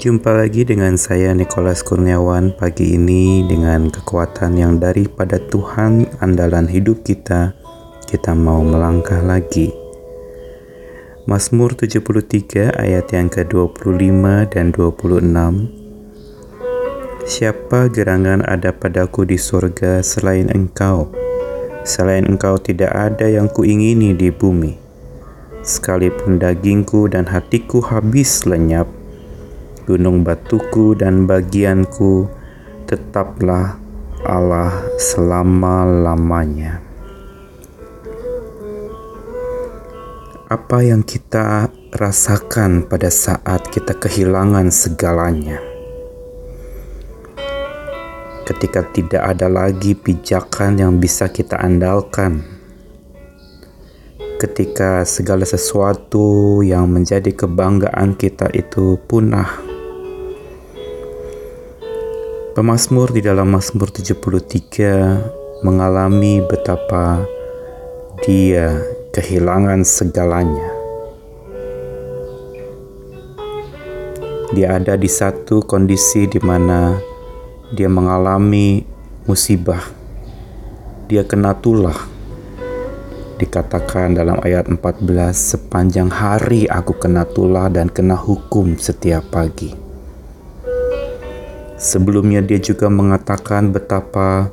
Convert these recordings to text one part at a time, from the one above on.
Jumpa lagi dengan saya Nicholas Kurniawan pagi ini dengan kekuatan yang daripada Tuhan andalan hidup kita kita mau melangkah lagi. Mazmur 73 ayat yang ke-25 dan 26 Siapa gerangan ada padaku di surga selain engkau? Selain engkau tidak ada yang kuingini di bumi. Sekalipun dagingku dan hatiku habis lenyap, gunung batuku dan bagianku tetaplah Allah selama-lamanya. Apa yang kita rasakan pada saat kita kehilangan segalanya? Ketika tidak ada lagi pijakan yang bisa kita andalkan, ketika segala sesuatu yang menjadi kebanggaan kita itu punah Pemazmur di dalam Mazmur 73 mengalami betapa dia kehilangan segalanya. Dia ada di satu kondisi di mana dia mengalami musibah. Dia kena tulah. Dikatakan dalam ayat 14, sepanjang hari aku kena tulah dan kena hukum setiap pagi. Sebelumnya dia juga mengatakan betapa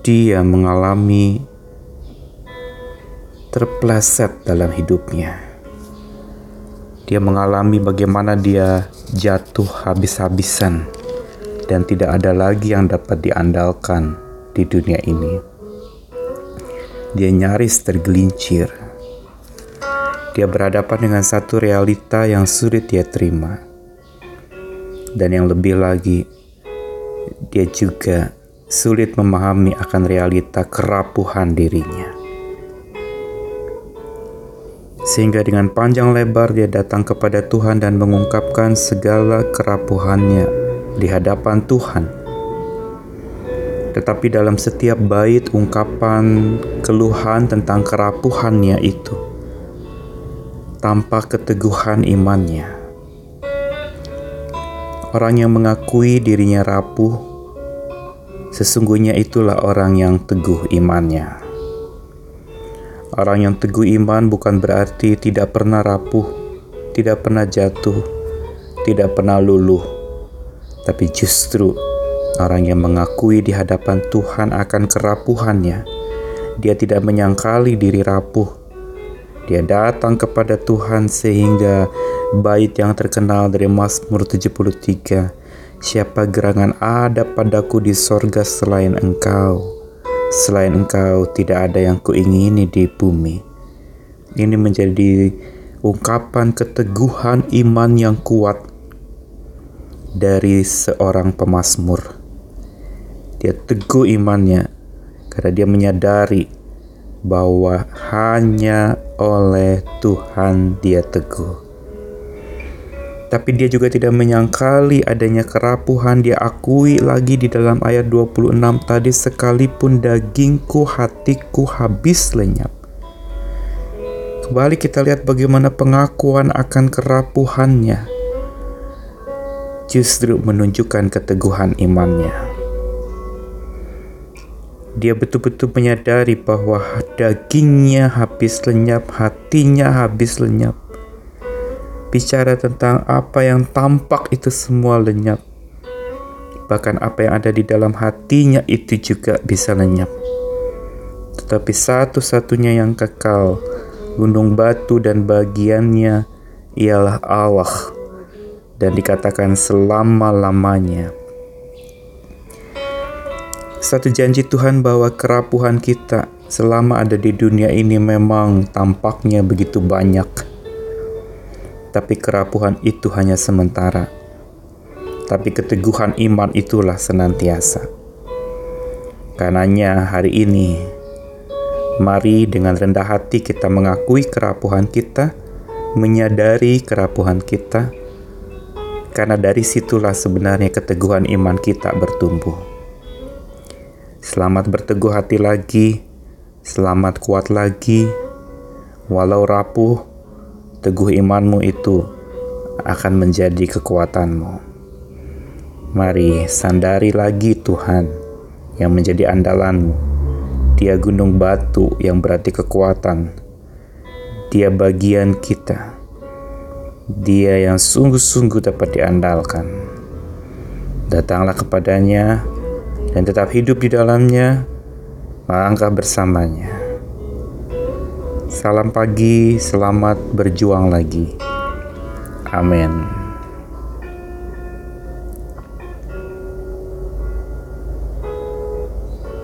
dia mengalami terpleset dalam hidupnya. Dia mengalami bagaimana dia jatuh habis-habisan dan tidak ada lagi yang dapat diandalkan di dunia ini. Dia nyaris tergelincir. Dia berhadapan dengan satu realita yang sulit dia terima dan yang lebih lagi, dia juga sulit memahami akan realita kerapuhan dirinya. Sehingga dengan panjang lebar dia datang kepada Tuhan dan mengungkapkan segala kerapuhannya di hadapan Tuhan. Tetapi dalam setiap bait ungkapan keluhan tentang kerapuhannya itu, tampak keteguhan imannya Orang yang mengakui dirinya rapuh, sesungguhnya itulah orang yang teguh imannya. Orang yang teguh iman bukan berarti tidak pernah rapuh, tidak pernah jatuh, tidak pernah luluh, tapi justru orang yang mengakui di hadapan Tuhan akan kerapuhannya. Dia tidak menyangkali diri rapuh. Dia datang kepada Tuhan sehingga Bait yang terkenal dari Mazmur 73 Siapa gerangan ada padaku di sorga selain engkau? Selain engkau tidak ada yang kuingini di bumi. Ini menjadi ungkapan keteguhan iman yang kuat dari seorang pemazmur. Dia teguh imannya karena dia menyadari bahwa hanya oleh Tuhan dia teguh tapi dia juga tidak menyangkali adanya kerapuhan dia akui lagi di dalam ayat 26 tadi sekalipun dagingku hatiku habis lenyap. Kembali kita lihat bagaimana pengakuan akan kerapuhannya justru menunjukkan keteguhan imannya. Dia betul-betul menyadari bahwa dagingnya habis lenyap, hatinya habis lenyap bicara tentang apa yang tampak itu semua lenyap. Bahkan apa yang ada di dalam hatinya itu juga bisa lenyap. Tetapi satu-satunya yang kekal, gunung batu dan bagiannya ialah Allah dan dikatakan selama-lamanya. Satu janji Tuhan bahwa kerapuhan kita selama ada di dunia ini memang tampaknya begitu banyak tapi kerapuhan itu hanya sementara. Tapi keteguhan iman itulah senantiasa. Karenanya hari ini, mari dengan rendah hati kita mengakui kerapuhan kita, menyadari kerapuhan kita, karena dari situlah sebenarnya keteguhan iman kita bertumbuh. Selamat berteguh hati lagi, selamat kuat lagi, walau rapuh, teguh imanmu itu akan menjadi kekuatanmu. Mari sandari lagi Tuhan yang menjadi andalanmu. Dia gunung batu yang berarti kekuatan. Dia bagian kita. Dia yang sungguh-sungguh dapat diandalkan. Datanglah kepadanya dan tetap hidup di dalamnya, melangkah bersamanya. Salam pagi, selamat berjuang lagi. Amin.